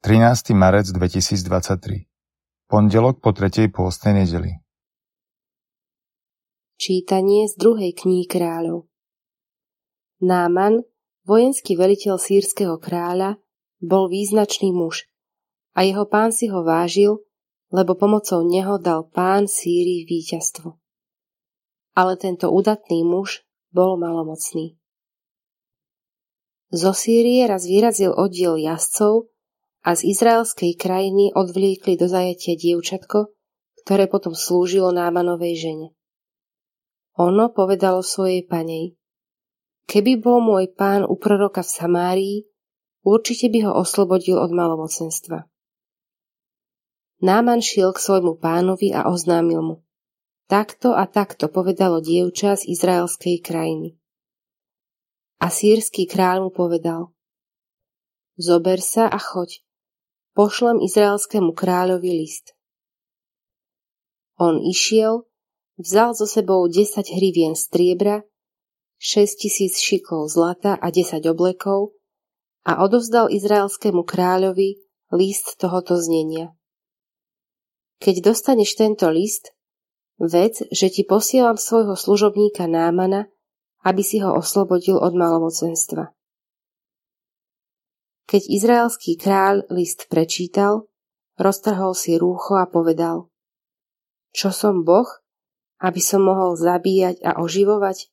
13. marec 2023 Pondelok po tretej pôstnej nedeli Čítanie z druhej knihy kráľov Náman, vojenský veliteľ sírskeho kráľa, bol význačný muž a jeho pán si ho vážil, lebo pomocou neho dal pán Sýrii víťazstvo. Ale tento udatný muž bol malomocný. Zo Sýrie raz vyrazil oddiel jazdcov, a z izraelskej krajiny odvliekli do zajatia dievčatko, ktoré potom slúžilo Námanovej žene. Ono povedalo svojej panej, keby bol môj pán u proroka v Samárii, určite by ho oslobodil od malomocenstva. Náman šiel k svojmu pánovi a oznámil mu. Takto a takto povedalo dievča z izraelskej krajiny. A sírsky kráľ mu povedal. Zober sa a choď, pošlem izraelskému kráľovi list. On išiel, vzal so sebou 10 hrivien striebra, 6 tisíc šikov zlata a 10 oblekov a odovzdal izraelskému kráľovi list tohoto znenia. Keď dostaneš tento list, vec, že ti posielam svojho služobníka Námana, aby si ho oslobodil od malomocenstva. Keď izraelský kráľ list prečítal, roztrhol si rúcho a povedal Čo som Boh, aby som mohol zabíjať a oživovať?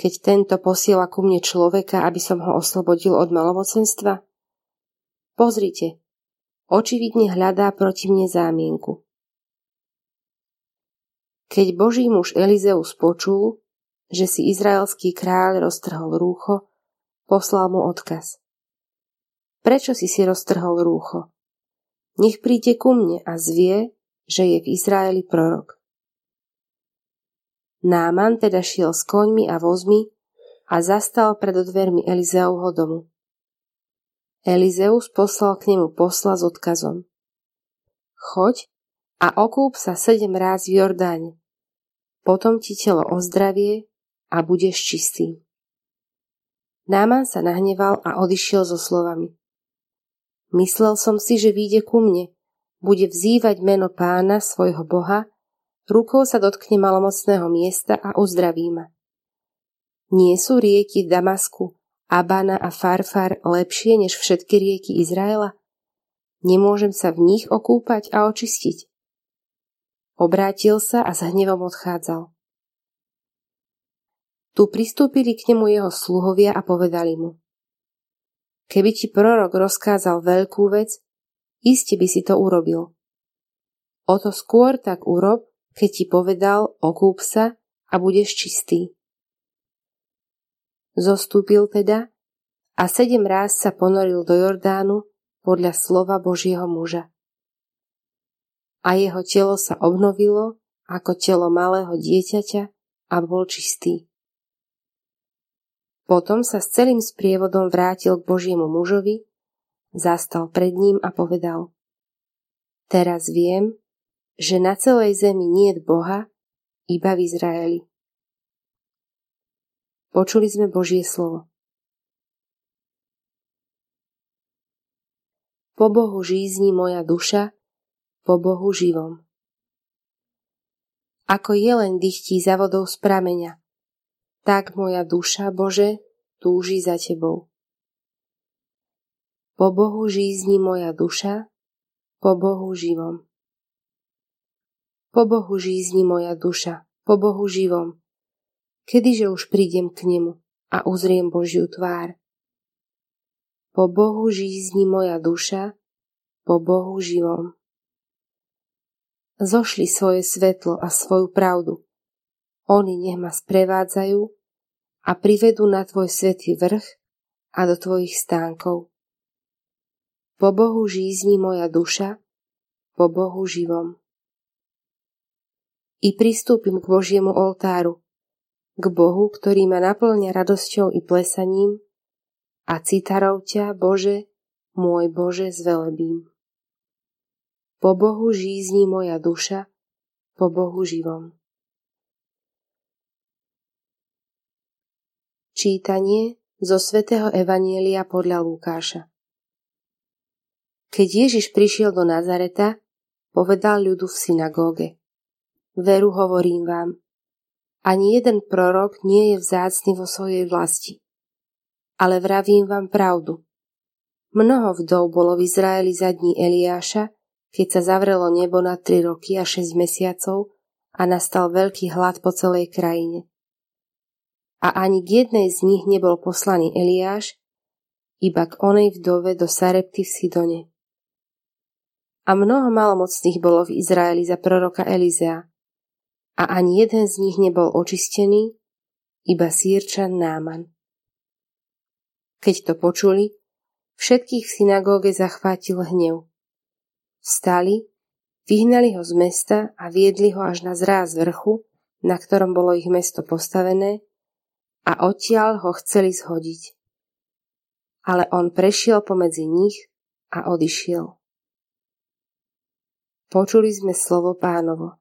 Keď tento posiela ku mne človeka, aby som ho oslobodil od malomocenstva? Pozrite, očividne hľadá proti mne zámienku. Keď Boží muž Elizeus počul, že si izraelský kráľ roztrhol rúcho, poslal mu odkaz. Prečo si si roztrhol rúcho? Nech príde ku mne a zvie, že je v Izraeli prorok. Náman teda šiel s koňmi a vozmi a zastal pred dvermi Elizeovho domu. Elizeus poslal k nemu posla s odkazom. Choď a okúp sa sedem ráz v Jordáne. Potom ti telo ozdravie a budeš čistý. Náman sa nahneval a odišiel so slovami. Myslel som si, že vyjde ku mne, bude vzývať meno pána, svojho boha, rukou sa dotkne malomocného miesta a uzdraví ma. Nie sú rieky Damasku, Abana a Farfar lepšie než všetky rieky Izraela? Nemôžem sa v nich okúpať a očistiť? Obrátil sa a s hnevom odchádzal. Tu pristúpili k nemu jeho sluhovia a povedali mu. Keby ti prorok rozkázal veľkú vec, iste by si to urobil. O to skôr tak urob, keď ti povedal, okúp sa a budeš čistý. Zostúpil teda a sedem ráz sa ponoril do Jordánu podľa slova Božieho muža. A jeho telo sa obnovilo ako telo malého dieťaťa a bol čistý. Potom sa s celým sprievodom vrátil k Božiemu mužovi, zastal pred ním a povedal Teraz viem, že na celej zemi nie je Boha, iba v Izraeli. Počuli sme Božie slovo. Po Bohu žízni moja duša, po Bohu živom. Ako jelen dychtí za vodou z prameňa, tak moja duša, Bože, túži za Tebou. Po Bohu žízni moja duša, po Bohu živom. Po Bohu žízni moja duša, po Bohu živom. Kedyže už prídem k nemu a uzriem Božiu tvár. Po Bohu žízni moja duša, po Bohu živom. Zošli svoje svetlo a svoju pravdu, oni nech ma sprevádzajú a privedú na tvoj svetý vrch a do tvojich stánkov. Po Bohu žízni moja duša, po Bohu živom. I pristúpim k Božiemu oltáru, k Bohu, ktorý ma naplňa radosťou i plesaním a citarov ťa, Bože, môj Bože, zvelebím. Po Bohu žízni moja duša, po Bohu živom. Čítanie zo svätého Evanielia podľa Lukáša Keď Ježiš prišiel do Nazareta, povedal ľudu v synagóge. Veru hovorím vám, ani jeden prorok nie je vzácny vo svojej vlasti. Ale vravím vám pravdu. Mnoho vdov bolo v Izraeli za dní Eliáša, keď sa zavrelo nebo na 3 roky a 6 mesiacov a nastal veľký hlad po celej krajine. A ani k jednej z nich nebol poslaný Eliáš, iba k onej vdove do Sarepty v Sidone. A mnoho malomocných bolo v Izraeli za proroka Elizea. A ani jeden z nich nebol očistený, iba sírčan Náman. Keď to počuli, Všetkých v synagóge zachvátil hnev. Vstali, vyhnali ho z mesta a viedli ho až na zráz vrchu, na ktorom bolo ich mesto postavené, a odtiaľ ho chceli zhodiť. Ale on prešiel pomedzi nich a odišiel. Počuli sme slovo pánovo.